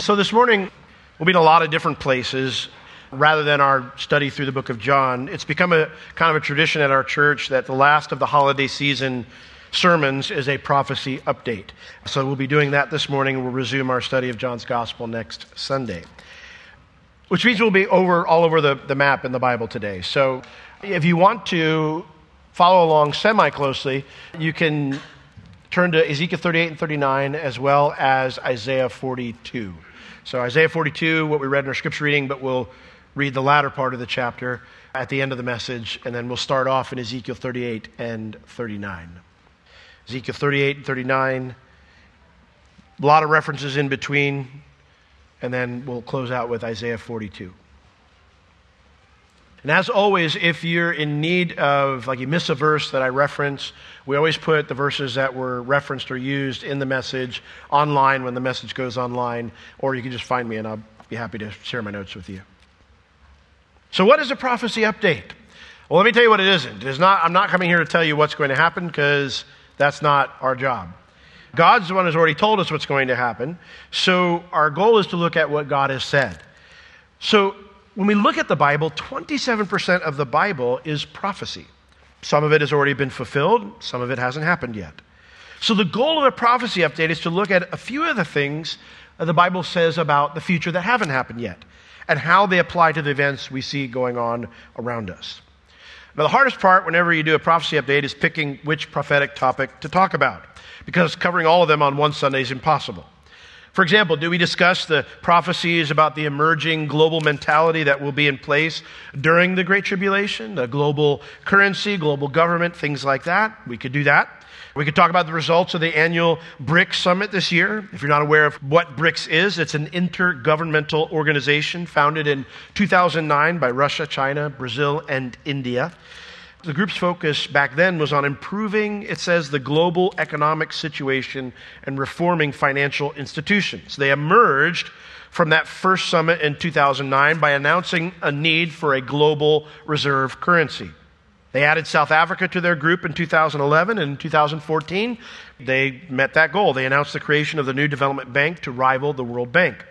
So this morning, we'll be in a lot of different places rather than our study through the book of John. It's become a kind of a tradition at our church that the last of the holiday season sermons is a prophecy update. So we'll be doing that this morning. We'll resume our study of John's gospel next Sunday. Which means we'll be over all over the, the map in the Bible today. So if you want to follow along semi closely, you can turn to Ezekiel 38 and 39 as well as Isaiah 42. So, Isaiah 42, what we read in our scripture reading, but we'll read the latter part of the chapter at the end of the message, and then we'll start off in Ezekiel 38 and 39. Ezekiel 38 and 39, a lot of references in between, and then we'll close out with Isaiah 42. And as always, if you're in need of, like you miss a verse that I reference, we always put the verses that were referenced or used in the message online when the message goes online, or you can just find me and I'll be happy to share my notes with you. So, what is a prophecy update? Well, let me tell you what it isn't. It is not, I'm not coming here to tell you what's going to happen because that's not our job. God's the one who's already told us what's going to happen. So, our goal is to look at what God has said. So, when we look at the Bible, 27% of the Bible is prophecy. Some of it has already been fulfilled, some of it hasn't happened yet. So, the goal of a prophecy update is to look at a few of the things the Bible says about the future that haven't happened yet and how they apply to the events we see going on around us. Now, the hardest part whenever you do a prophecy update is picking which prophetic topic to talk about because covering all of them on one Sunday is impossible. For example, do we discuss the prophecies about the emerging global mentality that will be in place during the Great Tribulation, the global currency, global government, things like that? We could do that. We could talk about the results of the annual BRICS summit this year. If you're not aware of what BRICS is, it's an intergovernmental organization founded in 2009 by Russia, China, Brazil, and India. The group's focus back then was on improving, it says, the global economic situation and reforming financial institutions. They emerged from that first summit in 2009 by announcing a need for a global reserve currency. They added South Africa to their group in 2011 and in 2014. They met that goal. They announced the creation of the new development bank to rival the World Bank.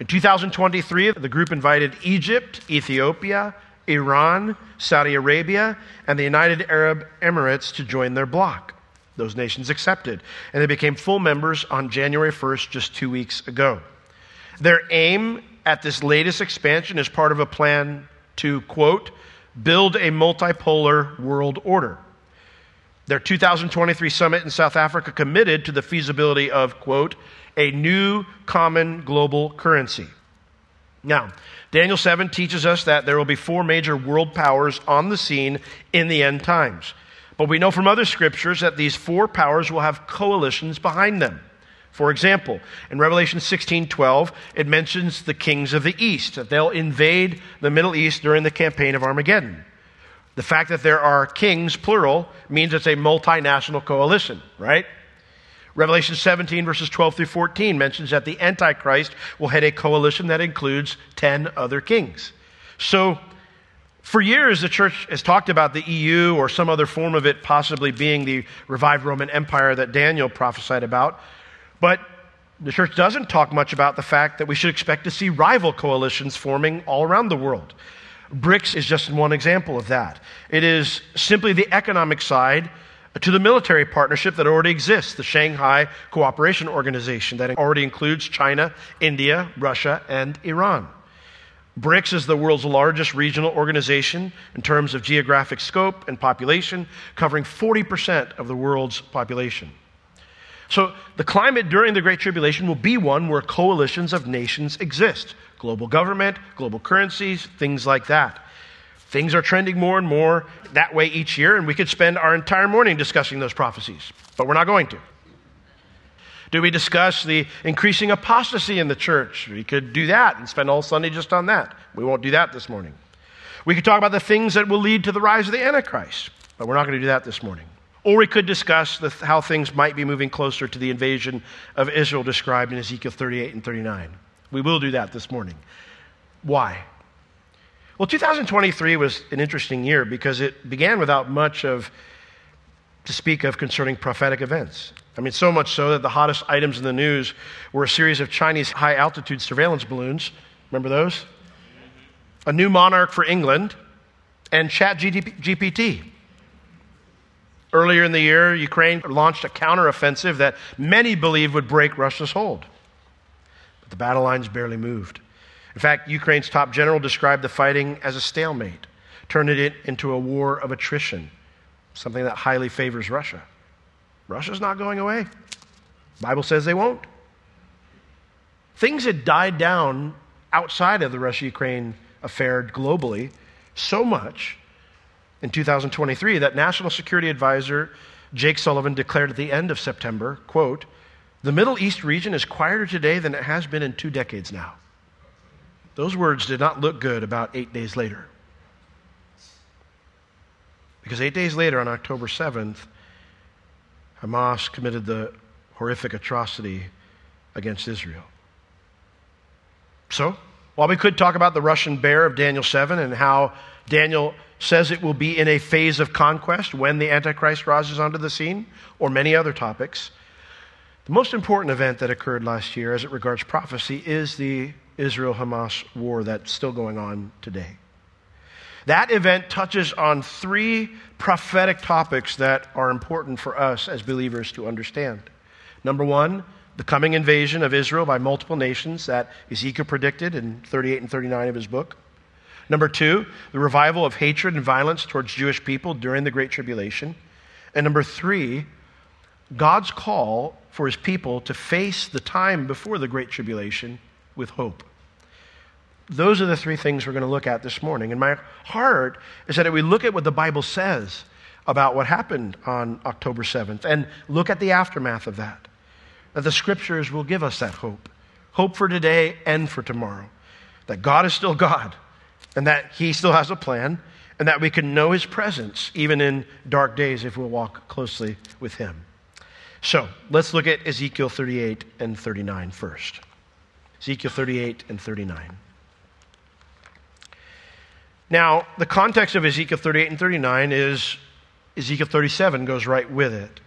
In 2023, the group invited Egypt, Ethiopia, Iran, Saudi Arabia, and the United Arab Emirates to join their bloc. Those nations accepted, and they became full members on January 1st, just two weeks ago. Their aim at this latest expansion is part of a plan to, quote, build a multipolar world order. Their 2023 summit in South Africa committed to the feasibility of, quote, a new common global currency. Now, Daniel 7 teaches us that there will be four major world powers on the scene in the end times. But we know from other scriptures that these four powers will have coalitions behind them. For example, in Revelation 16:12, it mentions the kings of the east, that they'll invade the Middle East during the campaign of Armageddon. The fact that there are kings plural means it's a multinational coalition, right? Revelation 17, verses 12 through 14, mentions that the Antichrist will head a coalition that includes 10 other kings. So, for years, the church has talked about the EU or some other form of it possibly being the revived Roman Empire that Daniel prophesied about. But the church doesn't talk much about the fact that we should expect to see rival coalitions forming all around the world. BRICS is just one example of that. It is simply the economic side to the military partnership that already exists, the Shanghai Cooperation Organization, that already includes China, India, Russia, and Iran. BRICS is the world's largest regional organization in terms of geographic scope and population, covering 40% of the world's population. So, the climate during the Great Tribulation will be one where coalitions of nations exist global government, global currencies, things like that. Things are trending more and more that way each year, and we could spend our entire morning discussing those prophecies, but we're not going to. Do we discuss the increasing apostasy in the church? We could do that and spend all Sunday just on that. We won't do that this morning. We could talk about the things that will lead to the rise of the Antichrist, but we're not going to do that this morning. Or we could discuss the, how things might be moving closer to the invasion of Israel described in Ezekiel 38 and 39. We will do that this morning. Why? Well, 2023 was an interesting year because it began without much of to speak of concerning prophetic events. I mean, so much so that the hottest items in the news were a series of Chinese high altitude surveillance balloons. Remember those? A new monarch for England and Chat GPT. Earlier in the year, Ukraine launched a counteroffensive that many believed would break Russia's hold. But the battle lines barely moved. In fact, Ukraine's top general described the fighting as a stalemate, turning it into a war of attrition, something that highly favors Russia. Russia's not going away. The Bible says they won't. Things had died down outside of the Russia Ukraine affair globally so much in 2023 that National Security Advisor Jake Sullivan declared at the end of September, quote, "The Middle East region is quieter today than it has been in 2 decades now." Those words did not look good about 8 days later. Because 8 days later on October 7th, Hamas committed the horrific atrocity against Israel. So, while we could talk about the Russian bear of Daniel 7 and how Daniel says it will be in a phase of conquest when the Antichrist rises onto the scene, or many other topics, the most important event that occurred last year as it regards prophecy is the Israel Hamas war that's still going on today. That event touches on three prophetic topics that are important for us as believers to understand. Number one, the coming invasion of Israel by multiple nations that Ezekiel predicted in 38 and 39 of his book. Number two, the revival of hatred and violence towards Jewish people during the Great Tribulation. And number three, God's call for his people to face the time before the Great Tribulation with hope. Those are the three things we're going to look at this morning. And my heart is that if we look at what the Bible says about what happened on October 7th and look at the aftermath of that. That the scriptures will give us that hope hope for today and for tomorrow. That God is still God and that He still has a plan and that we can know His presence even in dark days if we'll walk closely with Him. So let's look at Ezekiel 38 and 39 first. Ezekiel 38 and 39. Now, the context of Ezekiel 38 and 39 is Ezekiel 37 goes right with it.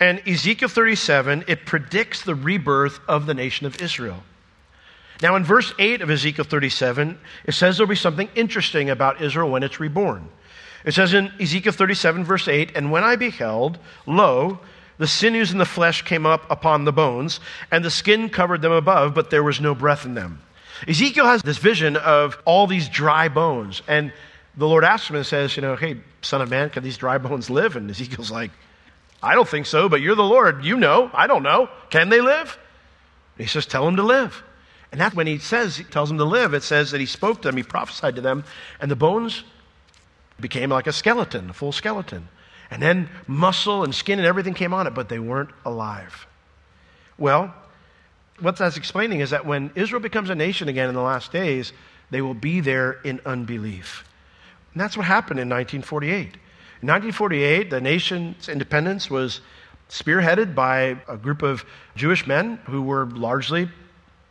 And Ezekiel 37, it predicts the rebirth of the nation of Israel. Now, in verse 8 of Ezekiel 37, it says there'll be something interesting about Israel when it's reborn. It says in Ezekiel 37, verse 8, And when I beheld, lo, the sinews and the flesh came up upon the bones, and the skin covered them above, but there was no breath in them. Ezekiel has this vision of all these dry bones. And the Lord asks him and says, You know, hey, son of man, can these dry bones live? And Ezekiel's like, I don't think so, but you're the Lord. You know. I don't know. Can they live? And he says, Tell them to live. And that's when he says, he tells them to live, it says that he spoke to them, he prophesied to them, and the bones became like a skeleton, a full skeleton. And then muscle and skin and everything came on it, but they weren't alive. Well, what that's explaining is that when Israel becomes a nation again in the last days, they will be there in unbelief. And that's what happened in 1948. In 1948, the nation's independence was spearheaded by a group of Jewish men who were largely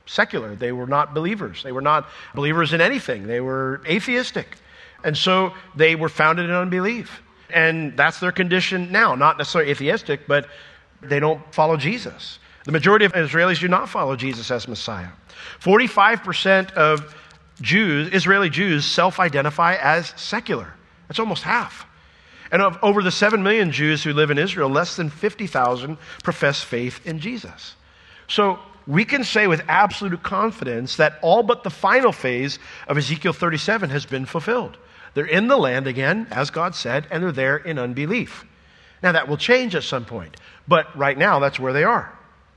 secular. They were not believers. They were not believers in anything. They were atheistic. And so they were founded in unbelief. And that's their condition now. Not necessarily atheistic, but they don't follow Jesus. The majority of Israelis do not follow Jesus as Messiah. 45% of Jews, Israeli Jews, self identify as secular. That's almost half. And of over the 7 million Jews who live in Israel, less than 50,000 profess faith in Jesus. So we can say with absolute confidence that all but the final phase of Ezekiel 37 has been fulfilled. They're in the land again, as God said, and they're there in unbelief. Now, that will change at some point, but right now, that's where they are.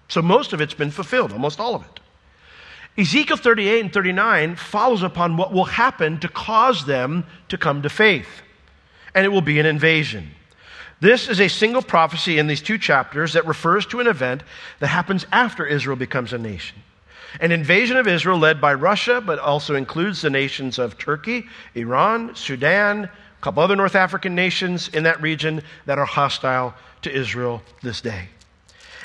So most of it's been fulfilled, almost all of it. Ezekiel 38 and 39 follows upon what will happen to cause them to come to faith. And it will be an invasion. This is a single prophecy in these two chapters that refers to an event that happens after Israel becomes a nation. An invasion of Israel led by Russia, but also includes the nations of Turkey, Iran, Sudan, a couple other North African nations in that region that are hostile to Israel this day.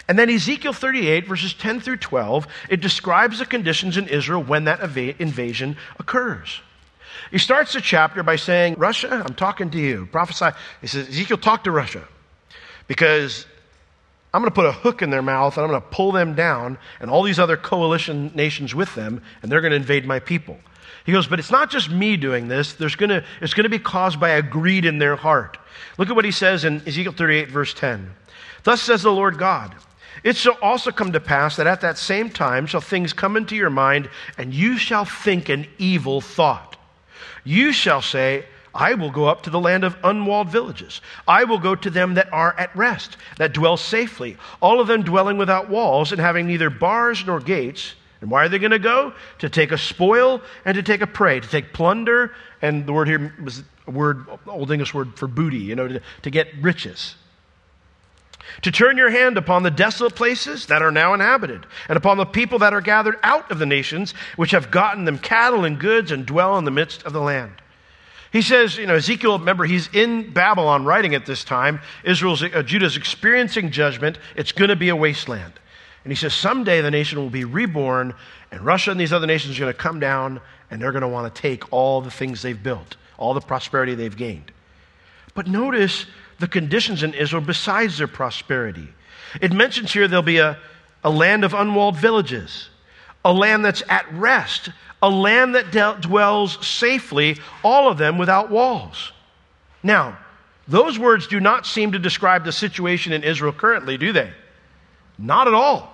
And then Ezekiel 38, verses 10 through 12, it describes the conditions in Israel when that invasion occurs. He starts the chapter by saying, Russia, I'm talking to you. Prophesy. He says, Ezekiel, talk to Russia. because I'm going to put a hook in their mouth and I'm going to pull them down and all these other coalition nations with them, and they're going to invade my people. He goes, but it's not just me doing this. There's gonna, it's going to be caused by a greed in their heart. Look at what he says in Ezekiel 38, verse 10. Thus says the Lord God. It shall also come to pass that at that same time shall things come into your mind, and you shall think an evil thought. You shall say, I will go up to the land of unwalled villages. I will go to them that are at rest, that dwell safely, all of them dwelling without walls and having neither bars nor gates. And why are they going to go? To take a spoil and to take a prey, to take plunder, and the word here was a word, Old English word for booty, you know, to, to get riches. To turn your hand upon the desolate places that are now inhabited, and upon the people that are gathered out of the nations, which have gotten them cattle and goods and dwell in the midst of the land. He says, you know, Ezekiel, remember, he's in Babylon writing at this time. Israel's, uh, Judah's experiencing judgment. It's going to be a wasteland. And he says, someday the nation will be reborn, and Russia and these other nations are going to come down, and they're going to want to take all the things they've built, all the prosperity they've gained. But notice the conditions in Israel besides their prosperity. It mentions here there'll be a, a land of unwalled villages, a land that's at rest, a land that de- dwells safely, all of them without walls. Now, those words do not seem to describe the situation in Israel currently, do they? Not at all.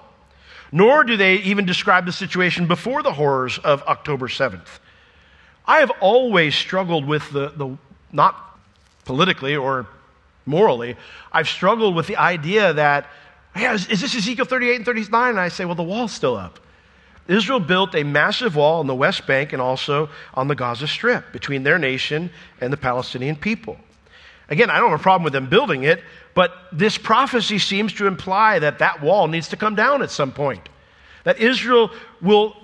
Nor do they even describe the situation before the horrors of October 7th. I have always struggled with the, the not politically or morally, I've struggled with the idea that, yeah, is, is this Ezekiel 38 and 39? And I say, well, the wall's still up. Israel built a massive wall on the West Bank and also on the Gaza Strip between their nation and the Palestinian people. Again, I don't have a problem with them building it, but this prophecy seems to imply that that wall needs to come down at some point. That Israel will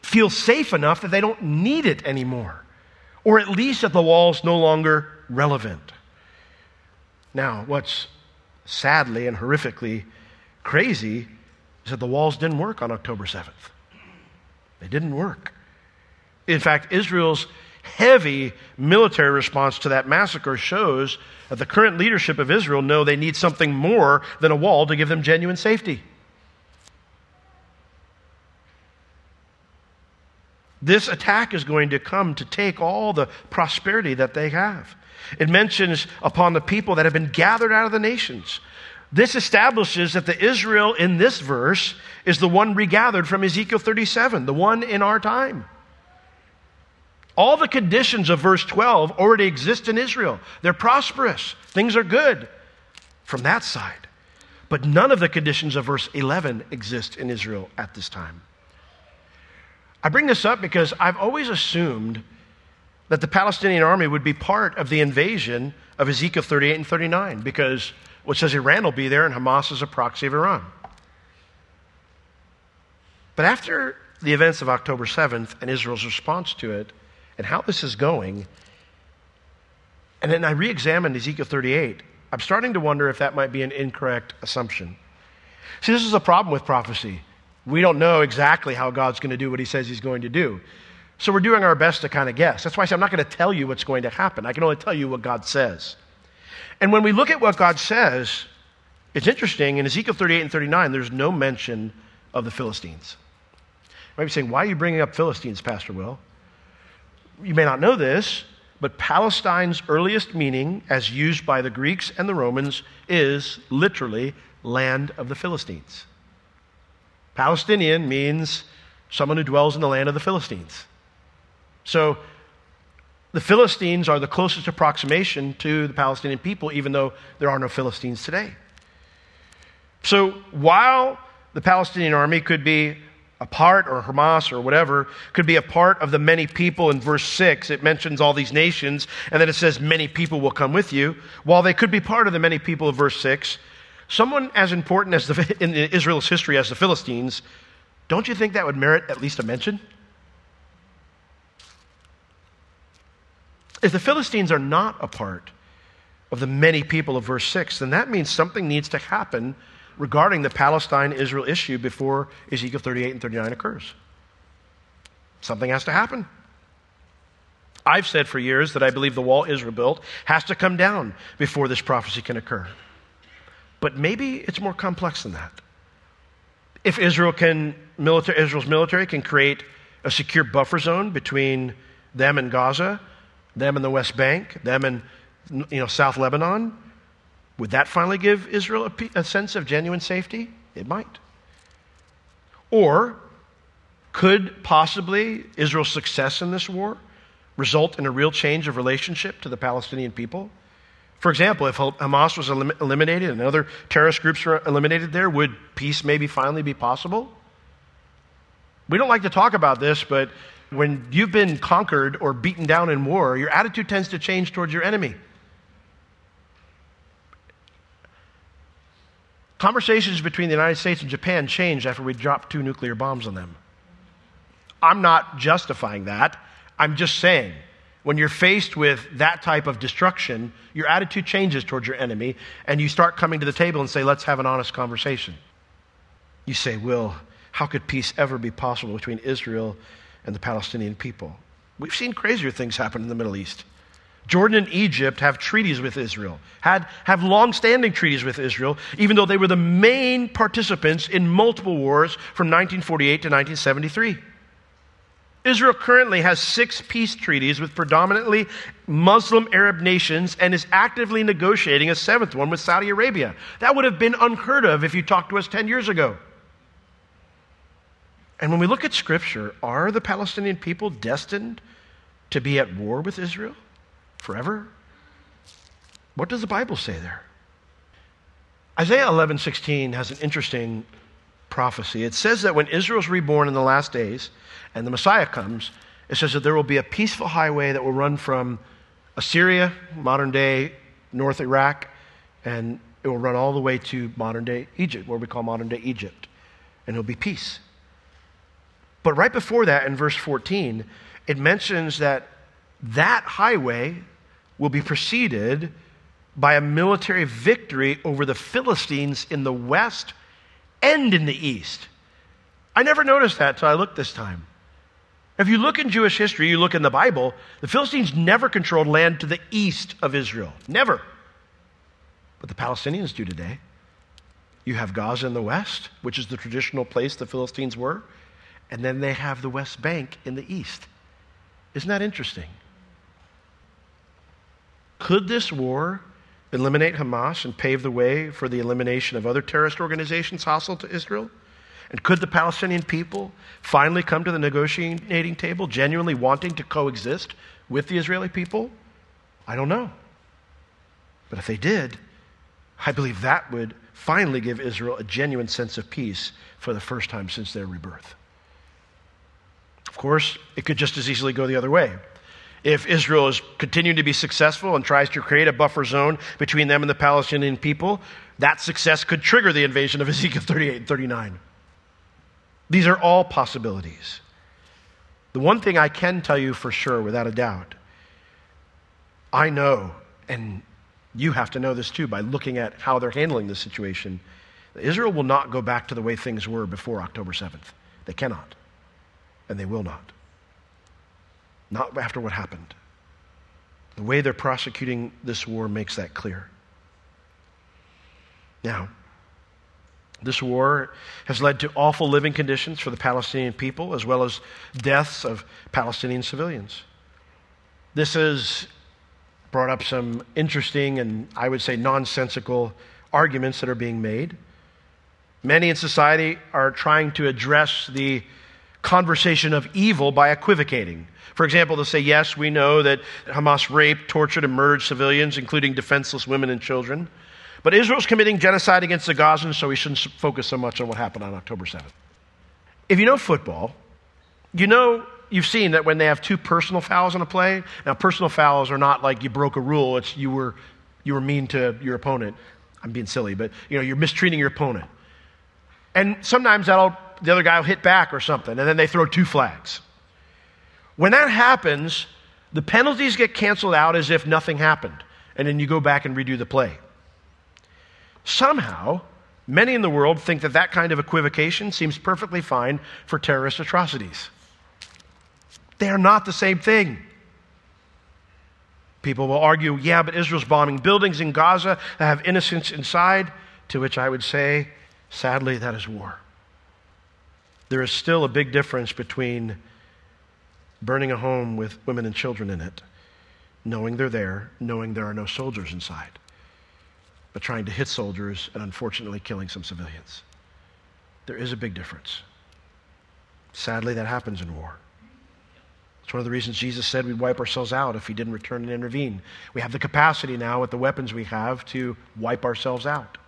feel safe enough that they don't need it anymore, or at least that the wall's no longer relevant. Now, what's sadly and horrifically crazy is that the walls didn't work on October 7th. They didn't work. In fact, Israel's heavy military response to that massacre shows that the current leadership of Israel know they need something more than a wall to give them genuine safety. This attack is going to come to take all the prosperity that they have. It mentions upon the people that have been gathered out of the nations. This establishes that the Israel in this verse is the one regathered from Ezekiel 37, the one in our time. All the conditions of verse 12 already exist in Israel. They're prosperous, things are good from that side. But none of the conditions of verse 11 exist in Israel at this time. I bring this up because I've always assumed that the Palestinian army would be part of the invasion of Ezekiel 38 and 39 because which says Iran will be there and Hamas is a proxy of Iran. But after the events of October 7th and Israel's response to it and how this is going, and then I re examined Ezekiel 38, I'm starting to wonder if that might be an incorrect assumption. See, this is a problem with prophecy. We don't know exactly how God's going to do what he says he's going to do. So we're doing our best to kind of guess. That's why I say I'm not going to tell you what's going to happen. I can only tell you what God says. And when we look at what God says, it's interesting. In Ezekiel 38 and 39, there's no mention of the Philistines. You might be saying, why are you bringing up Philistines, Pastor Will? You may not know this, but Palestine's earliest meaning, as used by the Greeks and the Romans, is literally land of the Philistines. Palestinian means someone who dwells in the land of the Philistines. So the Philistines are the closest approximation to the Palestinian people, even though there are no Philistines today. So while the Palestinian army could be a part, or Hamas, or whatever, could be a part of the many people in verse 6, it mentions all these nations, and then it says, Many people will come with you. While they could be part of the many people of verse 6, someone as important as the, in Israel's history as the Philistines, don't you think that would merit at least a mention? If the Philistines are not a part of the many people of verse 6, then that means something needs to happen regarding the Palestine Israel issue before Ezekiel 38 and 39 occurs. Something has to happen. I've said for years that I believe the wall Israel built has to come down before this prophecy can occur. But maybe it's more complex than that. If Israel can, military, Israel's military can create a secure buffer zone between them and Gaza, them in the West Bank, them in you know, South Lebanon, would that finally give Israel a, sense of genuine safety? It might. Or could possibly Israel's success in this war result in a real change of relationship to the Palestinian people? For example, if Hamas was elim- eliminated and other terrorist groups were eliminated there, would peace maybe finally be possible? We don't like to talk about this, but when you've been conquered or beaten down in war, your attitude tends to change towards your enemy. Conversations between the United States and Japan changed after we dropped two nuclear bombs on them. I'm not justifying that. I'm just saying, when you're faced with that type of destruction, your attitude changes towards your enemy, and you start coming to the table and say, let's have an honest conversation. You say, Will, how could peace ever be possible between Israel and the Palestinian people? We've seen crazier things happen in the Middle East. Jordan and Egypt have treaties with Israel, had, have long standing treaties with Israel, even though they were the main participants in multiple wars from 1948 to 1973. Israel currently has six peace treaties with predominantly Muslim Arab nations and is actively negotiating a seventh one with Saudi Arabia. That would have been unheard of if you talked to us 10 years ago. And when we look at Scripture, are the Palestinian people destined to be at war with Israel? forever? What does the Bible say there? Isaiah 11:16 has an interesting prophecy. It says that when Israel's reborn in the last days and the Messiah comes, it says that there will be a peaceful highway that will run from Assyria, modern day North Iraq, and it will run all the way to modern day Egypt, what we call modern day Egypt. And it'll be peace. But right before that, in verse 14, it mentions that that highway will be preceded by a military victory over the Philistines in the west and in the east. I never noticed that until I looked this time. If you look in Jewish history, you look in the Bible, the Philistines never controlled land to the east of Israel. Never. But the Palestinians do today. You have Gaza in the west, which is the traditional place the Philistines were, and then they have the West Bank in the east. Isn't that interesting? Could this war eliminate Hamas and pave the way for the elimination of other terrorist organizations hostile to Israel? And could the Palestinian people finally come to the negotiating table, genuinely wanting to coexist with the Israeli people? I don't know. But if they did, I believe that would finally give Israel a genuine sense of peace for the first time since their rebirth. Of course, it could just as easily go the other way if Israel is continuing to be successful and tries to create a buffer zone between them and the Palestinian people, that success could trigger the invasion of Ezekiel 38 and 39. These are all possibilities. The one thing I can tell you for sure, without a doubt, I know, and you have to know this too by looking at how they're handling this situation. Israel will not go back to the way things were before October 7th. They cannot, and they will not not after what happened. The way they're prosecuting this war makes that clear. Now, this war has led to awful living conditions for the Palestinian people, as well as deaths of Palestinian civilians. This has brought up some interesting and I would say nonsensical arguments that are being made. Many in society are trying to address the conversation of evil by equivocating. For example, they'll say, Yes, we know that Hamas raped, tortured, and murdered civilians, including defenseless women and children. But Israel's committing genocide against the Gazans, so we shouldn't focus so much on what happened on October 7th. If you know football, you know you've seen that when they have two personal fouls in a play, now personal fouls are not like you broke a rule, it's you were, you were mean to your opponent. I'm being silly, but you know, you're mistreating your opponent. And sometimes that'll, the other guy will hit back or something, and then they throw two flags. When that happens, the penalties get canceled out as if nothing happened, and then you go back and redo the play. Somehow, many in the world think that that kind of equivocation seems perfectly fine for terrorist atrocities. They are not the same thing. People will argue, yeah, but Israel's bombing buildings in Gaza that have innocents inside. To which I would say, sadly, that is war. There is still a big difference between burning a home with women and children in it, knowing they're there, knowing there are no soldiers inside, but trying to hit soldiers and unfortunately killing some civilians. There is a big difference. Sadly, that happens in war. It's one of the reasons Jesus said we'd wipe ourselves out if he didn't return and intervene. We have the capacity now with the weapons we have to wipe ourselves out.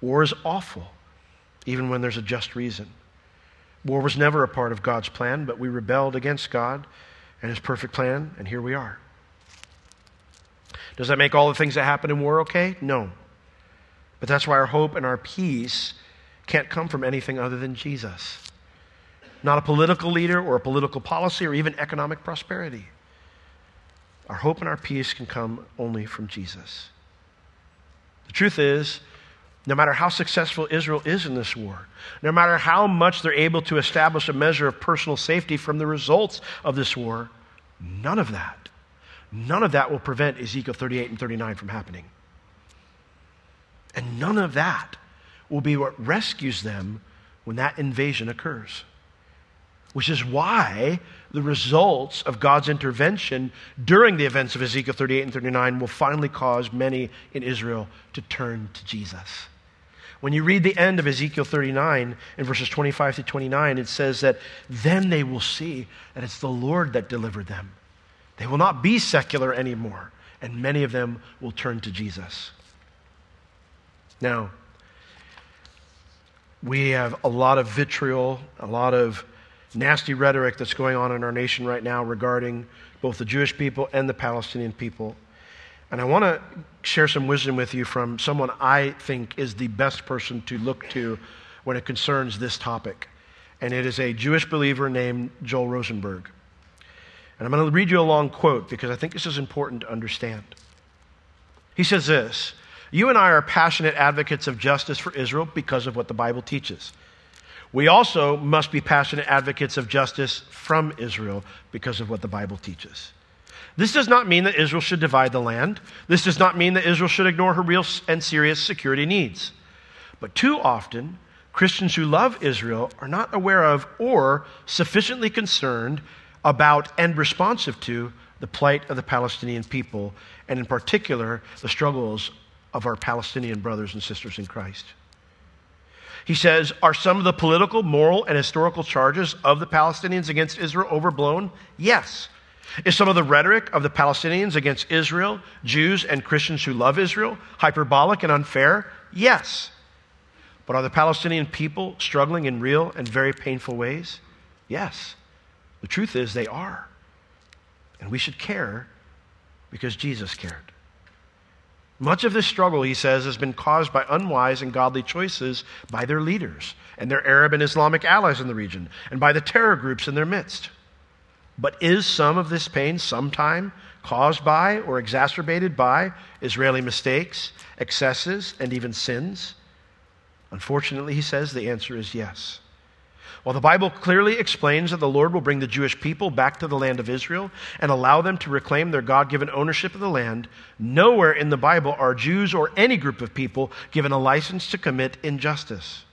War is awful, even when there's a just reason. War was never a part of God's plan, but we rebelled against God and his perfect plan, and here we are. Does that make all the things that happen in war okay? No. But that's why our hope and our peace can't come from anything other than Jesus. Not a political leader or a political policy or even economic prosperity. Our hope and our peace can come only from Jesus. The truth is, no matter how successful Israel is in this war, no matter how much they're able to establish a measure of personal safety from the results of this war, none of that, none of that will prevent Ezekiel 38 and 39 from happening. And none of that will be what rescues them when that invasion occurs. Which is why the results of God's intervention during the events of Ezekiel 38 and 39 will finally cause many in Israel to turn to Jesus. When you read the end of Ezekiel 39 in verses 25 to 29, it says that then they will see that it's the Lord that delivered them. They will not be secular anymore, and many of them will turn to Jesus. Now, we have a lot of vitriol, a lot of nasty rhetoric that's going on in our nation right now regarding both the Jewish people and the Palestinian people. And I want to share some wisdom with you from someone I think is the best person to look to when it concerns this topic. And it is a Jewish believer named Joel Rosenberg. And I'm going to read you a long quote because I think this is important to understand. He says this You and I are passionate advocates of justice for Israel because of what the Bible teaches. We also must be passionate advocates of justice from Israel because of what the Bible teaches. This does not mean that Israel should divide the land. This does not mean that Israel should ignore her real and serious security needs. But too often, Christians who love Israel are not aware of or sufficiently concerned about and responsive to the plight of the Palestinian people, and in particular, the struggles of our Palestinian brothers and sisters in Christ. He says, Are some of the political, moral, and historical charges of the Palestinians against Israel overblown? Yes. Is some of the rhetoric of the Palestinians against Israel, Jews, and Christians who love Israel hyperbolic and unfair? Yes. But are the Palestinian people struggling in real and very painful ways? Yes. The truth is, they are. And we should care because Jesus cared. Much of this struggle, he says, has been caused by unwise and godly choices by their leaders and their Arab and Islamic allies in the region, and by the terror groups in their midst. But is some of this pain sometime caused by or exacerbated by Israeli mistakes, excesses, and even sins? Unfortunately, he says the answer is yes. While the Bible clearly explains that the Lord will bring the Jewish people back to the land of Israel and allow them to reclaim their God given ownership of the land, nowhere in the Bible are Jews or any group of people given a license to commit injustice.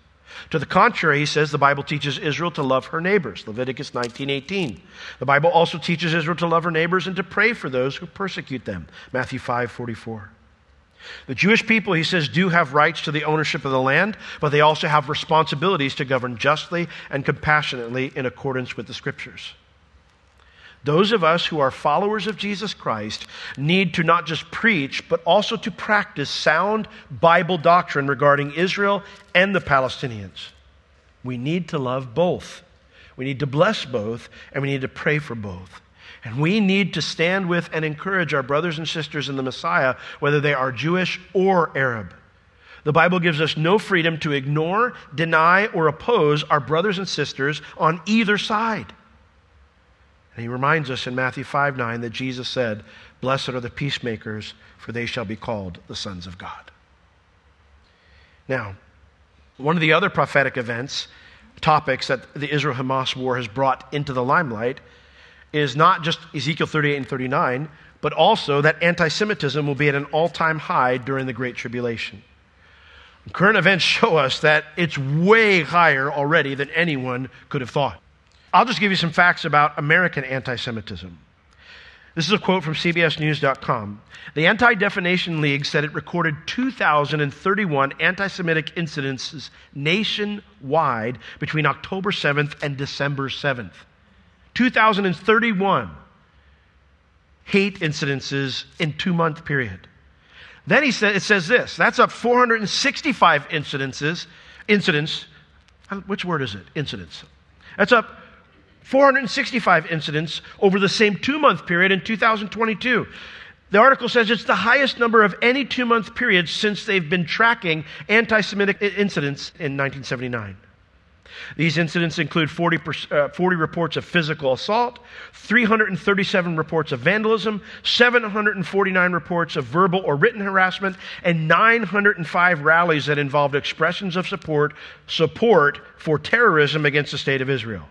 To the contrary, he says the Bible teaches Israel to love her neighbors, Leviticus 19:18. The Bible also teaches Israel to love her neighbors and to pray for those who persecute them, Matthew 5:44. The Jewish people, he says, do have rights to the ownership of the land, but they also have responsibilities to govern justly and compassionately in accordance with the scriptures. Those of us who are followers of Jesus Christ need to not just preach, but also to practice sound Bible doctrine regarding Israel and the Palestinians. We need to love both. We need to bless both, and we need to pray for both. And we need to stand with and encourage our brothers and sisters in the Messiah, whether they are Jewish or Arab. The Bible gives us no freedom to ignore, deny, or oppose our brothers and sisters on either side. And he reminds us in Matthew 5 9 that Jesus said, Blessed are the peacemakers, for they shall be called the sons of God. Now, one of the other prophetic events, topics that the Israel Hamas war has brought into the limelight is not just Ezekiel 38 and 39, but also that anti Semitism will be at an all time high during the Great Tribulation. Current events show us that it's way higher already than anyone could have thought. I'll just give you some facts about American anti Semitism. This is a quote from CBSNews.com. The Anti Defamation League said it recorded 2,031 anti Semitic incidences nationwide between October 7th and December 7th. 2,031 hate incidences in two month period. Then he said, it says this that's up 465 incidences, incidents. Which word is it? Incidents. That's up 465 incidents over the same two month period in 2022. The article says it's the highest number of any two month period since they've been tracking anti Semitic incidents in 1979. These incidents include 40, uh, 40, reports of physical assault, 337 reports of vandalism, 749 reports of verbal or written harassment, and 905 rallies that involved expressions of support, support for terrorism against the state of Israel.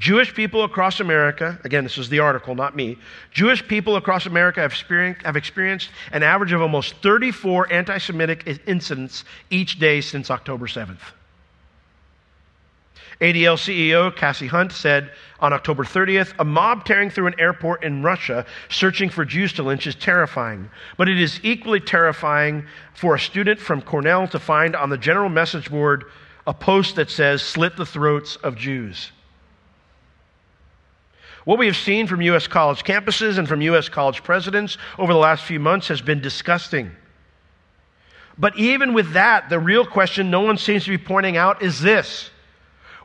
Jewish people across America, again, this is the article, not me. Jewish people across America have experienced, have experienced an average of almost 34 anti Semitic incidents each day since October 7th. ADL CEO Cassie Hunt said on October 30th a mob tearing through an airport in Russia searching for Jews to lynch is terrifying. But it is equally terrifying for a student from Cornell to find on the general message board a post that says, Slit the throats of Jews. What we have seen from U.S. college campuses and from U.S. college presidents over the last few months has been disgusting. But even with that, the real question no one seems to be pointing out is this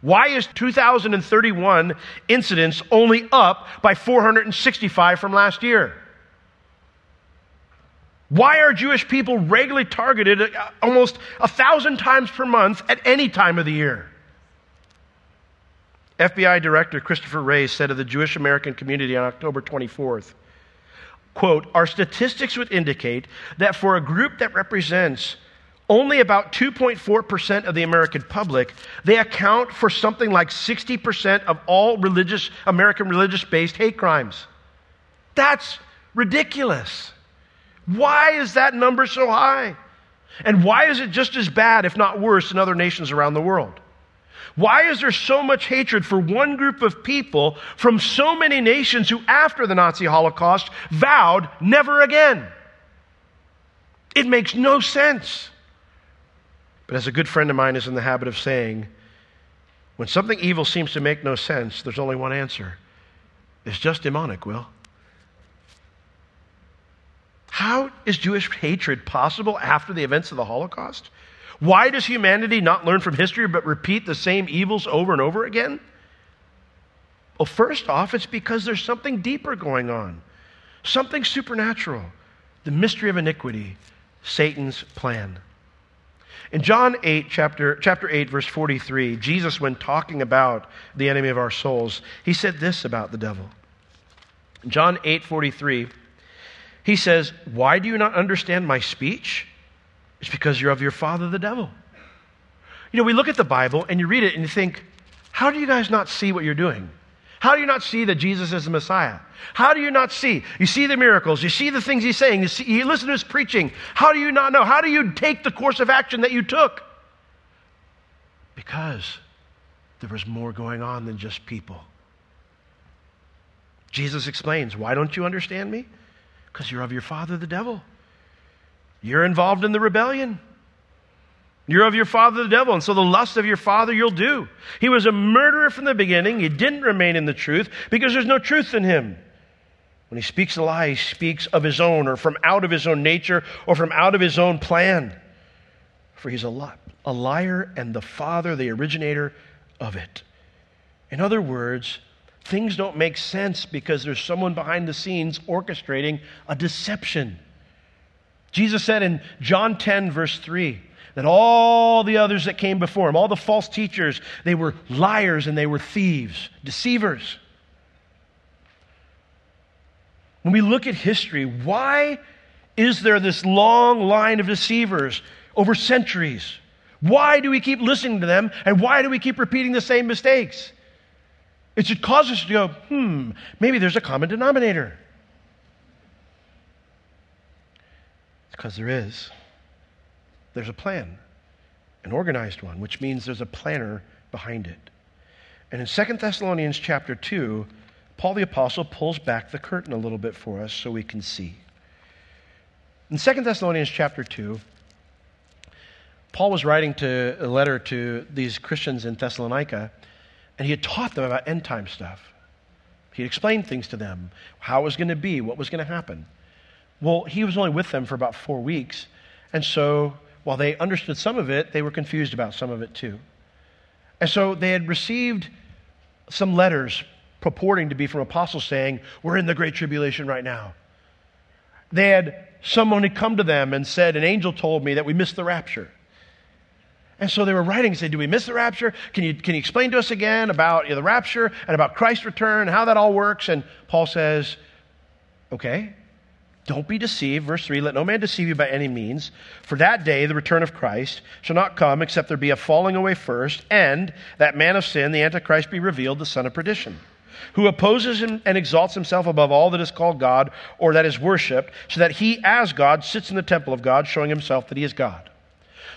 Why is 2031 incidents only up by 465 from last year? Why are Jewish people regularly targeted uh, almost a thousand times per month at any time of the year? FBI Director Christopher Wray said of the Jewish American community on October 24th, quote, Our statistics would indicate that for a group that represents only about 2.4% of the American public, they account for something like 60% of all religious, American religious based hate crimes. That's ridiculous. Why is that number so high? And why is it just as bad, if not worse, in other nations around the world? Why is there so much hatred for one group of people from so many nations who, after the Nazi Holocaust, vowed never again? It makes no sense. But as a good friend of mine is in the habit of saying, when something evil seems to make no sense, there's only one answer it's just demonic, Will. How is Jewish hatred possible after the events of the Holocaust? Why does humanity not learn from history but repeat the same evils over and over again? Well, first off, it's because there's something deeper going on, something supernatural, the mystery of iniquity, Satan's plan. In John 8, chapter, chapter 8, verse 43, Jesus, when talking about the enemy of our souls, he said this about the devil. John 8, 43, he says, Why do you not understand my speech? It's because you're of your father, the devil. You know, we look at the Bible and you read it and you think, how do you guys not see what you're doing? How do you not see that Jesus is the Messiah? How do you not see? You see the miracles, you see the things he's saying, you, see, you listen to his preaching. How do you not know? How do you take the course of action that you took? Because there was more going on than just people. Jesus explains, Why don't you understand me? Because you're of your father, the devil. You're involved in the rebellion. You're of your father, the devil, and so the lust of your father you'll do. He was a murderer from the beginning. He didn't remain in the truth because there's no truth in him. When he speaks a lie, he speaks of his own, or from out of his own nature, or from out of his own plan. For he's a, li- a liar and the father, the originator of it. In other words, things don't make sense because there's someone behind the scenes orchestrating a deception. Jesus said in John 10, verse 3, that all the others that came before him, all the false teachers, they were liars and they were thieves, deceivers. When we look at history, why is there this long line of deceivers over centuries? Why do we keep listening to them and why do we keep repeating the same mistakes? It should cause us to go, hmm, maybe there's a common denominator. Because there is. there's a plan, an organized one, which means there's a planner behind it. And in 2 Thessalonians chapter 2, Paul the Apostle pulls back the curtain a little bit for us so we can see. In 2 Thessalonians chapter 2, Paul was writing to a letter to these Christians in Thessalonica, and he had taught them about end time stuff. He explained things to them, how it was going to be, what was going to happen. Well, he was only with them for about four weeks, and so while they understood some of it, they were confused about some of it too. And so they had received some letters purporting to be from apostles saying, We're in the Great Tribulation right now. They had someone had come to them and said, An angel told me that we missed the rapture. And so they were writing and said, Do we miss the rapture? Can you, can you explain to us again about the rapture and about Christ's return, and how that all works? And Paul says, Okay, don't be deceived. Verse 3 Let no man deceive you by any means, for that day, the return of Christ, shall not come except there be a falling away first, and that man of sin, the Antichrist, be revealed, the son of perdition, who opposes and exalts himself above all that is called God or that is worshipped, so that he, as God, sits in the temple of God, showing himself that he is God.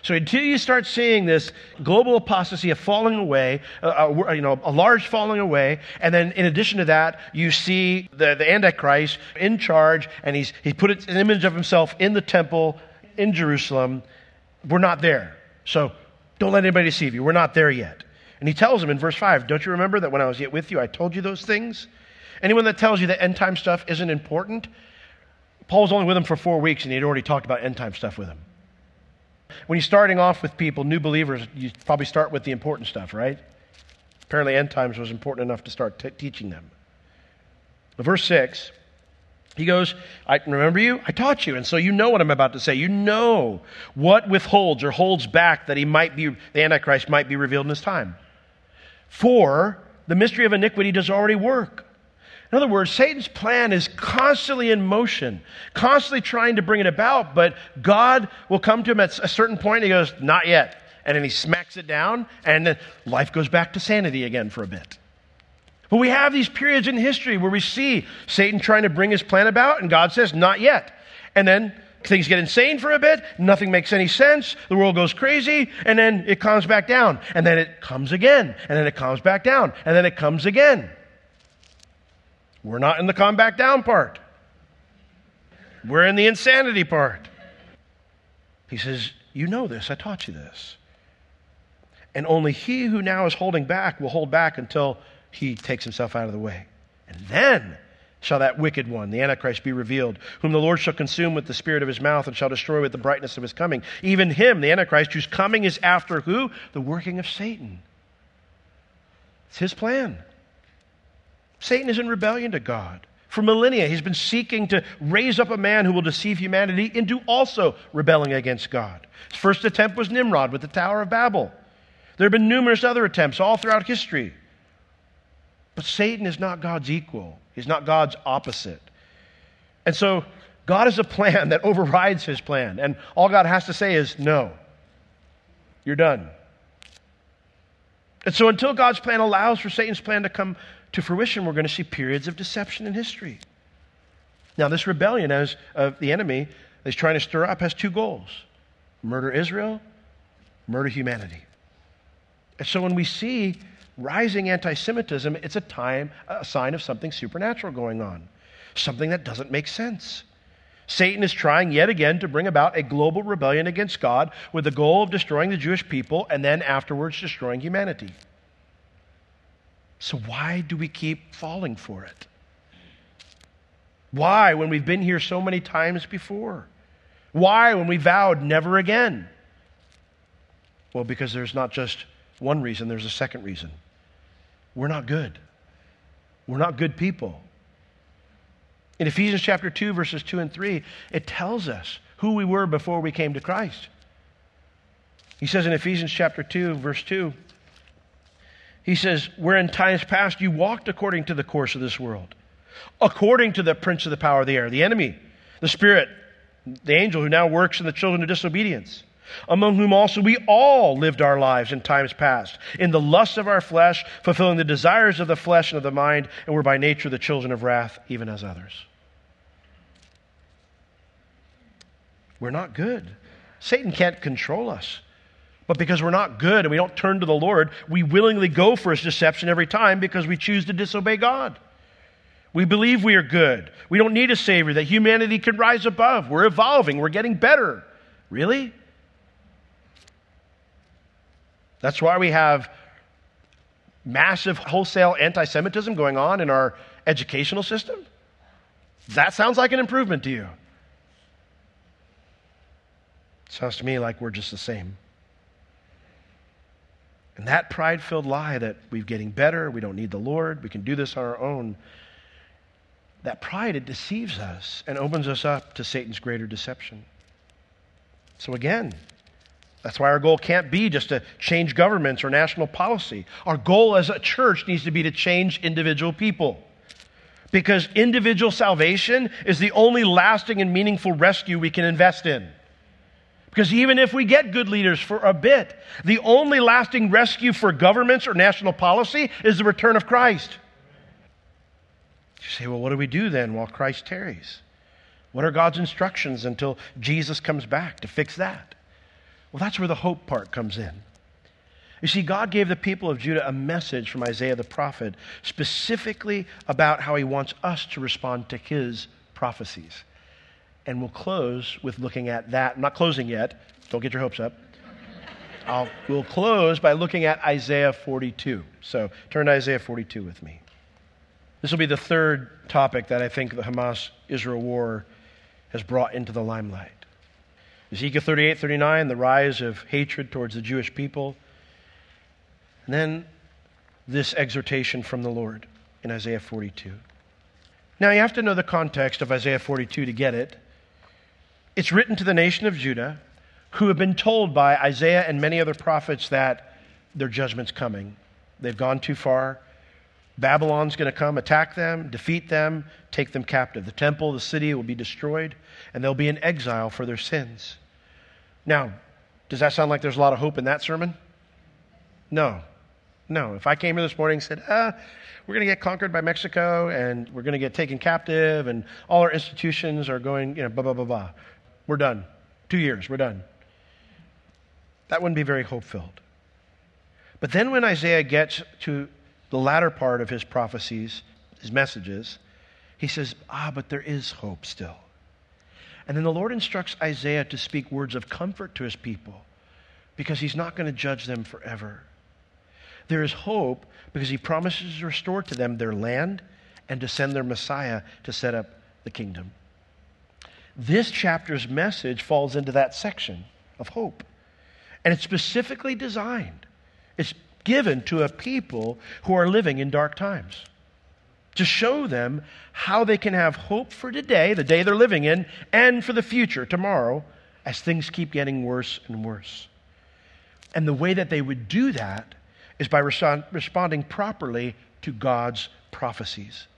So until you start seeing this global apostasy, a falling away, uh, uh, you know, a large falling away, and then in addition to that, you see the, the Antichrist in charge, and he's he put an image of himself in the temple in Jerusalem. We're not there. So don't let anybody deceive you. We're not there yet. And he tells them in verse 5, Don't you remember that when I was yet with you, I told you those things? Anyone that tells you that end time stuff isn't important, Paul was only with them for four weeks, and he'd already talked about end time stuff with them. When you're starting off with people, new believers, you probably start with the important stuff, right? Apparently, end times was important enough to start t- teaching them. Verse 6, he goes, I remember you? I taught you. And so you know what I'm about to say. You know what withholds or holds back that he might be, the Antichrist might be revealed in his time. For the mystery of iniquity does already work. In other words, Satan's plan is constantly in motion, constantly trying to bring it about, but God will come to him at a certain point and he goes, Not yet. And then he smacks it down, and then life goes back to sanity again for a bit. But we have these periods in history where we see Satan trying to bring his plan about, and God says, Not yet. And then things get insane for a bit, nothing makes any sense, the world goes crazy, and then it comes back down, and then it comes again, and then it comes back down, and then it comes again. We're not in the calm back down part. We're in the insanity part. He says, You know this. I taught you this. And only he who now is holding back will hold back until he takes himself out of the way. And then shall that wicked one, the Antichrist, be revealed, whom the Lord shall consume with the spirit of his mouth and shall destroy with the brightness of his coming. Even him, the Antichrist, whose coming is after who? The working of Satan. It's his plan. Satan is in rebellion to God. For millennia, he's been seeking to raise up a man who will deceive humanity into also rebelling against God. His first attempt was Nimrod with the Tower of Babel. There have been numerous other attempts all throughout history. But Satan is not God's equal, he's not God's opposite. And so, God has a plan that overrides his plan. And all God has to say is, no, you're done. And so, until God's plan allows for Satan's plan to come to fruition, we're going to see periods of deception in history. Now, this rebellion as of the enemy that he's trying to stir up has two goals murder Israel, murder humanity. And so when we see rising anti Semitism, it's a time, a sign of something supernatural going on, something that doesn't make sense. Satan is trying yet again to bring about a global rebellion against God with the goal of destroying the Jewish people and then afterwards destroying humanity. So, why do we keep falling for it? Why, when we've been here so many times before? Why, when we vowed never again? Well, because there's not just one reason, there's a second reason. We're not good. We're not good people. In Ephesians chapter 2, verses 2 and 3, it tells us who we were before we came to Christ. He says in Ephesians chapter 2, verse 2, he says, Where in times past you walked according to the course of this world, according to the prince of the power of the air, the enemy, the spirit, the angel who now works in the children of disobedience, among whom also we all lived our lives in times past, in the lusts of our flesh, fulfilling the desires of the flesh and of the mind, and were by nature the children of wrath, even as others. We're not good. Satan can't control us. But because we're not good and we don't turn to the Lord, we willingly go for his deception every time because we choose to disobey God. We believe we are good. We don't need a Savior, that humanity can rise above. We're evolving, we're getting better. Really? That's why we have massive wholesale anti Semitism going on in our educational system. That sounds like an improvement to you. Sounds to me like we're just the same. And that pride filled lie that we're getting better, we don't need the Lord, we can do this on our own, that pride, it deceives us and opens us up to Satan's greater deception. So again, that's why our goal can't be just to change governments or national policy. Our goal as a church needs to be to change individual people. Because individual salvation is the only lasting and meaningful rescue we can invest in. Because even if we get good leaders for a bit, the only lasting rescue for governments or national policy is the return of Christ. You say, well, what do we do then while Christ tarries? What are God's instructions until Jesus comes back to fix that? Well, that's where the hope part comes in. You see, God gave the people of Judah a message from Isaiah the prophet specifically about how he wants us to respond to his prophecies. And we'll close with looking at that. I'm not closing yet. Don't get your hopes up. I'll, we'll close by looking at Isaiah 42. So turn to Isaiah 42 with me. This will be the third topic that I think the Hamas Israel war has brought into the limelight. Ezekiel 38 39, the rise of hatred towards the Jewish people. And then this exhortation from the Lord in Isaiah 42. Now, you have to know the context of Isaiah 42 to get it. It's written to the nation of Judah, who have been told by Isaiah and many other prophets that their judgment's coming. They've gone too far. Babylon's going to come, attack them, defeat them, take them captive. The temple, the city will be destroyed, and they'll be in exile for their sins. Now, does that sound like there's a lot of hope in that sermon? No. No. If I came here this morning and said, ah, we're going to get conquered by Mexico and we're going to get taken captive and all our institutions are going, you know, blah, blah, blah, blah. We're done. Two years, we're done. That wouldn't be very hope filled. But then when Isaiah gets to the latter part of his prophecies, his messages, he says, Ah, but there is hope still. And then the Lord instructs Isaiah to speak words of comfort to his people because he's not going to judge them forever. There is hope because he promises to restore to them their land and to send their Messiah to set up the kingdom. This chapter's message falls into that section of hope. And it's specifically designed, it's given to a people who are living in dark times to show them how they can have hope for today, the day they're living in, and for the future, tomorrow, as things keep getting worse and worse. And the way that they would do that is by responding properly to God's prophecies.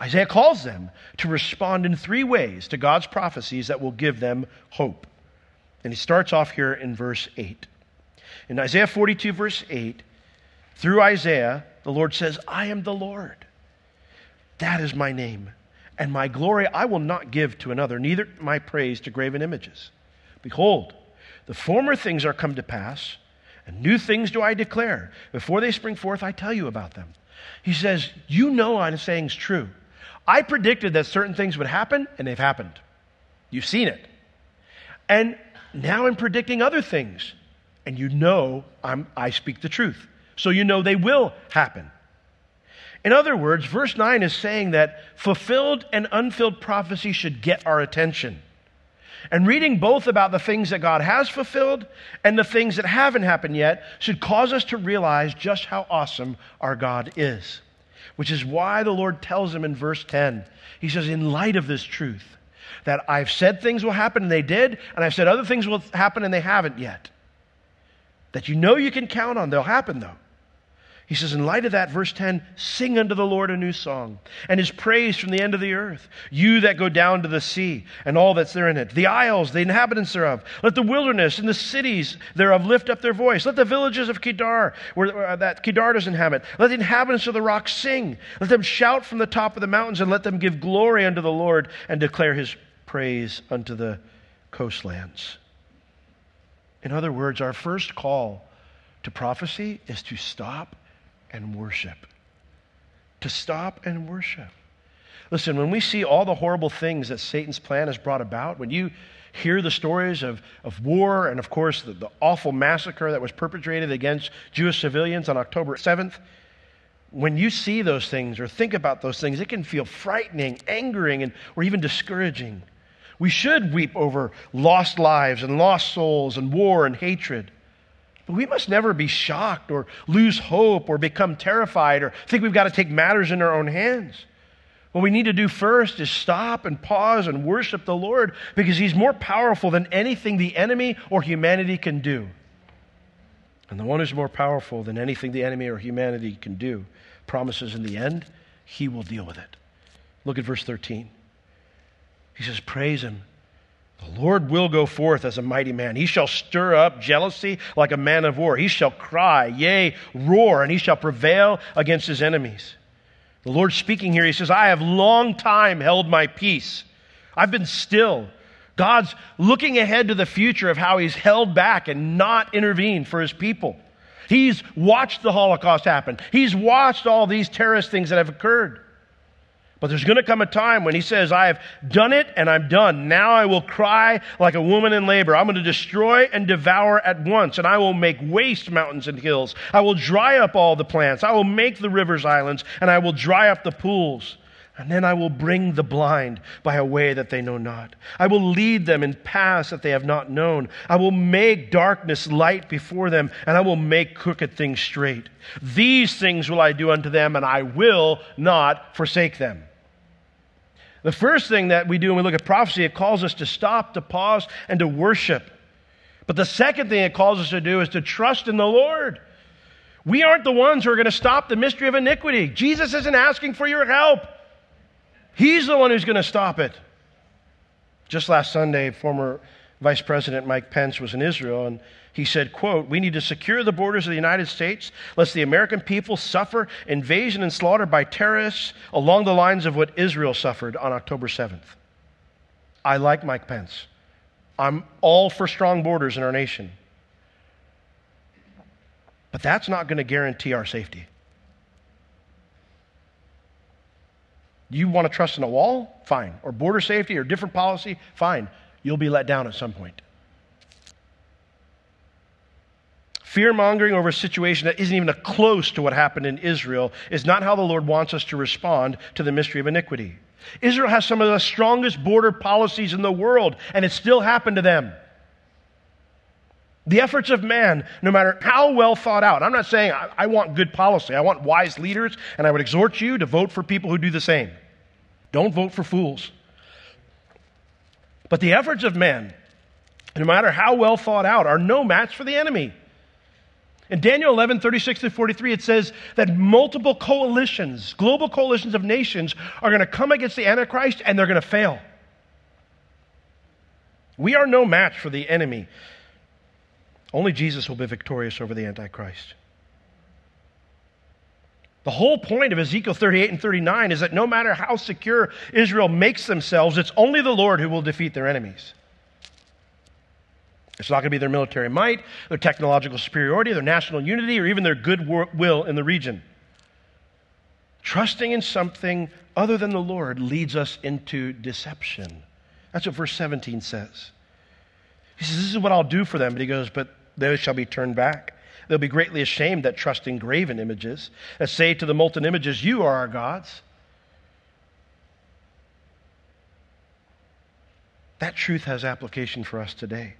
Isaiah calls them to respond in three ways to God's prophecies that will give them hope. And he starts off here in verse 8. In Isaiah 42, verse 8, through Isaiah, the Lord says, I am the Lord. That is my name. And my glory I will not give to another, neither my praise to graven images. Behold, the former things are come to pass, and new things do I declare. Before they spring forth, I tell you about them. He says, You know I'm saying is true. I predicted that certain things would happen, and they've happened. You've seen it. And now I'm predicting other things, and you know I'm, I speak the truth. So you know they will happen. In other words, verse 9 is saying that fulfilled and unfilled prophecy should get our attention. And reading both about the things that God has fulfilled and the things that haven't happened yet should cause us to realize just how awesome our God is which is why the Lord tells him in verse 10. He says, In light of this truth, that I've said things will happen and they did, and I've said other things will happen and they haven't yet. That you know you can count on, they'll happen though. He says, in light of that, verse 10, sing unto the Lord a new song, and his praise from the end of the earth. You that go down to the sea, and all that's there in it, the isles, the inhabitants thereof. Let the wilderness and the cities thereof lift up their voice. Let the villages of Kedar, where uh, that Kedar does inhabit, let the inhabitants of the rocks sing. Let them shout from the top of the mountains, and let them give glory unto the Lord, and declare his praise unto the coastlands. In other words, our first call to prophecy is to stop and worship. To stop and worship. Listen, when we see all the horrible things that Satan's plan has brought about, when you hear the stories of, of war and, of course, the, the awful massacre that was perpetrated against Jewish civilians on October 7th, when you see those things or think about those things, it can feel frightening, angering, and, or even discouraging. We should weep over lost lives and lost souls and war and hatred. We must never be shocked or lose hope or become terrified or think we've got to take matters in our own hands. What we need to do first is stop and pause and worship the Lord because He's more powerful than anything the enemy or humanity can do. And the one who's more powerful than anything the enemy or humanity can do promises in the end, He will deal with it. Look at verse 13. He says, Praise him. The Lord will go forth as a mighty man. He shall stir up jealousy like a man of war. He shall cry, yea, roar, and he shall prevail against his enemies. The Lord speaking here, he says, I have long time held my peace. I've been still. God's looking ahead to the future of how he's held back and not intervened for his people. He's watched the Holocaust happen. He's watched all these terrorist things that have occurred. But there's going to come a time when he says, I have done it and I'm done. Now I will cry like a woman in labor. I'm going to destroy and devour at once, and I will make waste mountains and hills. I will dry up all the plants. I will make the rivers islands, and I will dry up the pools. And then I will bring the blind by a way that they know not. I will lead them in paths that they have not known. I will make darkness light before them, and I will make crooked things straight. These things will I do unto them, and I will not forsake them. The first thing that we do when we look at prophecy, it calls us to stop, to pause, and to worship. But the second thing it calls us to do is to trust in the Lord. We aren't the ones who are going to stop the mystery of iniquity. Jesus isn't asking for your help. He's the one who's going to stop it. Just last Sunday, former Vice President Mike Pence was in Israel and he said, quote, We need to secure the borders of the United States lest the American people suffer invasion and slaughter by terrorists along the lines of what Israel suffered on October 7th. I like Mike Pence. I'm all for strong borders in our nation. But that's not going to guarantee our safety. You want to trust in a wall? Fine. Or border safety or different policy? Fine. You'll be let down at some point. Fear mongering over a situation that isn't even close to what happened in Israel is not how the Lord wants us to respond to the mystery of iniquity. Israel has some of the strongest border policies in the world, and it still happened to them. The efforts of man, no matter how well thought out, I'm not saying I, I, want good policy. I want wise leaders, and I would exhort you to vote for people who do the same. Don't vote for fools. But the efforts of men, no matter how well thought out, are no match for the enemy. In Daniel 11, 36 to 43, it says that multiple coalitions, global coalitions of nations, are going to come against the Antichrist and they're going to fail. We are no match for the enemy. Only Jesus will be victorious over the Antichrist. The whole point of Ezekiel 38 and 39 is that no matter how secure Israel makes themselves, it's only the Lord who will defeat their enemies. It's not going to be their military might, their technological superiority, their national unity, or even their goodwill in the region. Trusting in something other than the Lord leads us into deception. That's what verse 17 says. He says, This is what I'll do for them. But he goes, But they shall be turned back. They'll be greatly ashamed that trust in graven images, that say to the molten images, You are our gods. That truth has application for us today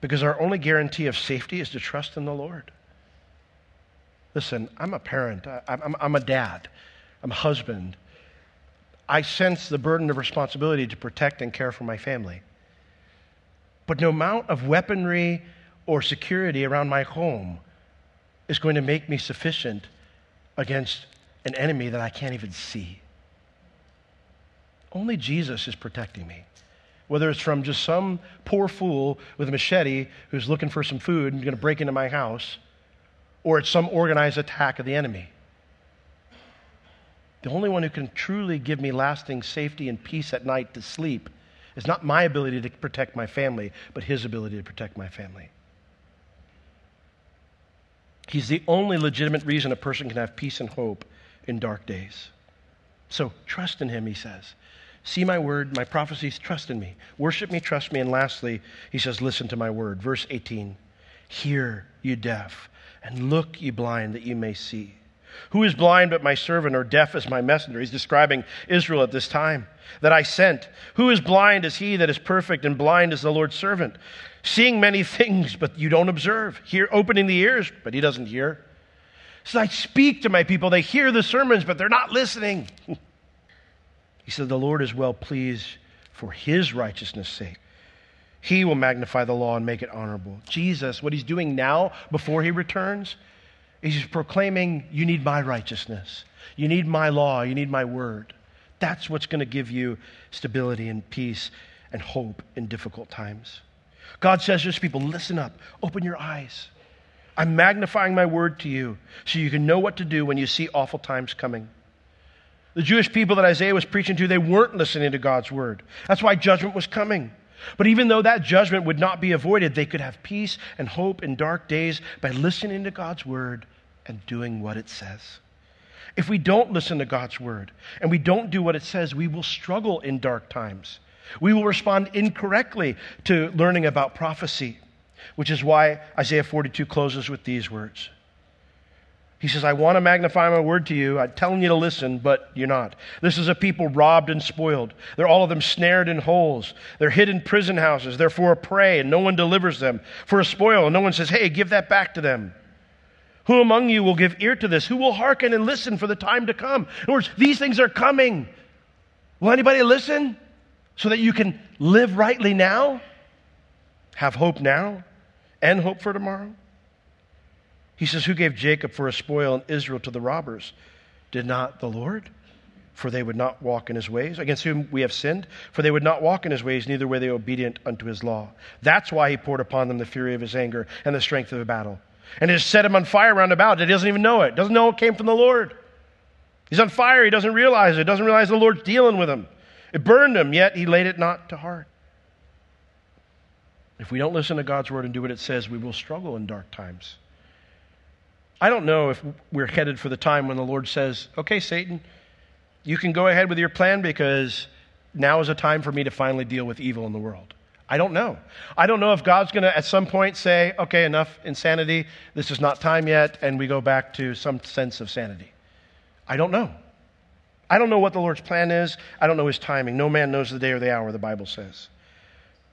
because our only guarantee of safety is to trust in the Lord. Listen, I'm a parent, I'm, I'm, a dad, I'm a husband. I sense the burden of responsibility to protect and care for my family. But no amount of weaponry or security around my home is going to make me sufficient against an enemy that I can't even see. Only Jesus is protecting me. Whether it's from just some poor fool with a machete who's looking for some food and going to break into my house, or it's some organized attack of the enemy. The only one who can truly give me lasting safety and peace at night to sleep is not my ability to protect my family, but his ability to protect my family. He's the only legitimate reason a person can have peace and hope in dark days. So trust in him, he says. See my word, my prophecies, trust in me. Worship me, trust me. And lastly, he says, listen to my word. Verse 18 Hear, you deaf, and look, you blind, that you may see. Who is blind but my servant, or deaf as my messenger? He's describing Israel at this time that I sent. Who is blind as he that is perfect, and blind as the Lord's servant? Seeing many things, but you don't observe. Hear, opening the ears, but he doesn't hear. So I speak to my people. They hear the sermons, but they're not listening. he said, The Lord is well pleased for his righteousness' sake. He will magnify the law and make it honorable. Jesus, what he's doing now before he returns, He's proclaiming, You need my righteousness. You need my law. You need my word. That's what's going to give you stability and peace and hope in difficult times. God says to his people, Listen up, open your eyes. I'm magnifying my word to you so you can know what to do when you see awful times coming. The Jewish people that Isaiah was preaching to, they weren't listening to God's word. That's why judgment was coming. But even though that judgment would not be avoided, they could have peace and hope in dark days by listening to God's word and doing what it says. If we don't listen to God's word and we don't do what it says, we will struggle in dark times. We will respond incorrectly to learning about prophecy, which is why Isaiah 42 closes with these words he says, I want to magnify my word to you. I'm telling you to listen, but you're not. This is a people robbed and spoiled. They're all of them snared in holes. They're hid in prison houses. They're for a prey, and no one delivers them. For a spoil, and no one says, Hey, give that back to them. Who among you will give ear to this? Who will hearken and listen for the time to come? In other words, these things are coming. Will anybody listen so that you can live rightly now? Have hope now and hope for tomorrow? He says, Who gave Jacob for a spoil and Israel to the robbers? Did not the Lord? For they would not walk in his ways, against whom we have sinned. For they would not walk in his ways, neither were they obedient unto his law. That's why he poured upon them the fury of his anger and the strength of a battle. And has set him on fire round about. He doesn't even know it. Doesn't know it came from the Lord. He's on fire. He doesn't realize it. Doesn't realize the Lord's dealing with him. It burned him, yet he laid it not to heart. If we don't listen to God's word and do what it says, we will struggle in dark times. I don't know if we're headed for the time when the Lord says, okay, Satan, you can go ahead with your plan because now is a time for me to finally deal with evil in the world. I don't know. I don't know if God's going to at some point say, okay, enough insanity. This is not time yet, and we go back to some sense of sanity. I don't know. I don't know what the Lord's plan is. I don't know his timing. No man knows the day or the hour, the Bible says.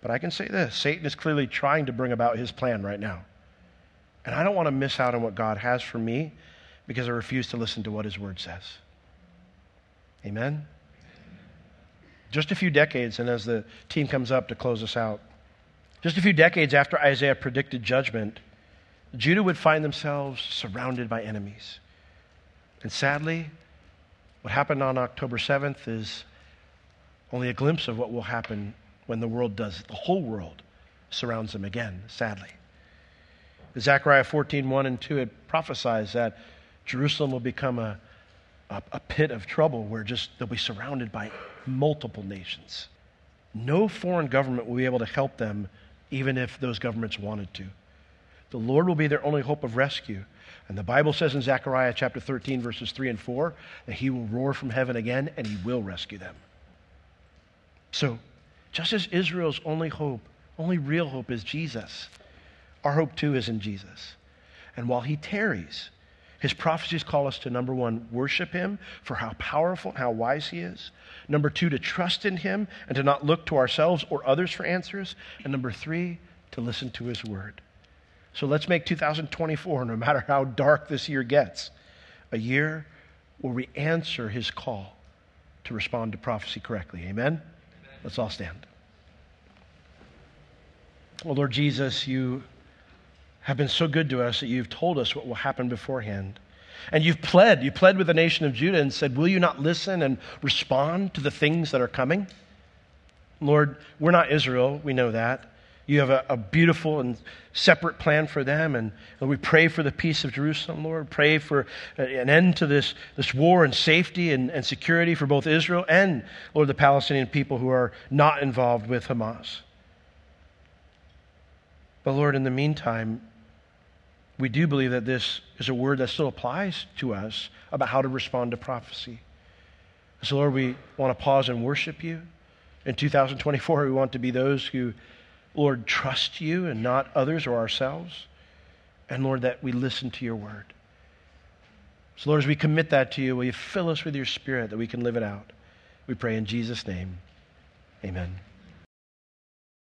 But I can say this Satan is clearly trying to bring about his plan right now. And I don't want to miss out on what God has for me because I refuse to listen to what His Word says. Amen? Just a few decades, and as the team comes up to close us out, just a few decades after Isaiah predicted judgment, Judah would find themselves surrounded by enemies. And sadly, what happened on October 7th is only a glimpse of what will happen when the world does, the whole world surrounds them again, sadly. Zechariah 14, 1 and 2, it prophesies that Jerusalem will become a, a, a pit of trouble where just they'll be surrounded by multiple nations. No foreign government will be able to help them, even if those governments wanted to. The Lord will be their only hope of rescue. And the Bible says in Zechariah chapter 13, verses 3 and 4, that he will roar from heaven again and he will rescue them. So, just as Israel's only hope, only real hope is Jesus, our hope too is in Jesus. And while he tarries, his prophecies call us to number one, worship him for how powerful and how wise he is. Number two, to trust in him and to not look to ourselves or others for answers. And number three, to listen to his word. So let's make 2024, no matter how dark this year gets, a year where we answer his call to respond to prophecy correctly. Amen? Amen. Let's all stand. Well, Lord Jesus, you have been so good to us that you've told us what will happen beforehand. And you've pled, you pled with the nation of Judah and said, Will you not listen and respond to the things that are coming? Lord, we're not Israel, we know that. You have a, a beautiful and separate plan for them. And, we pray for the peace of Jerusalem, Lord. Pray for an end to this, this war and safety and, and security for both Israel and, Lord, the Palestinian people who are not involved with Hamas. But Lord, in the meantime, we do believe that this is a word that still applies to us about how to respond to prophecy. So, Lord, we want to pause and worship you. In 2024, we want to be those who, Lord, trust you and not others or ourselves. And, Lord, that we listen to your word. So, Lord, as we commit that to you, will you fill us with your spirit that we can live it out? We pray in Jesus' name. Amen.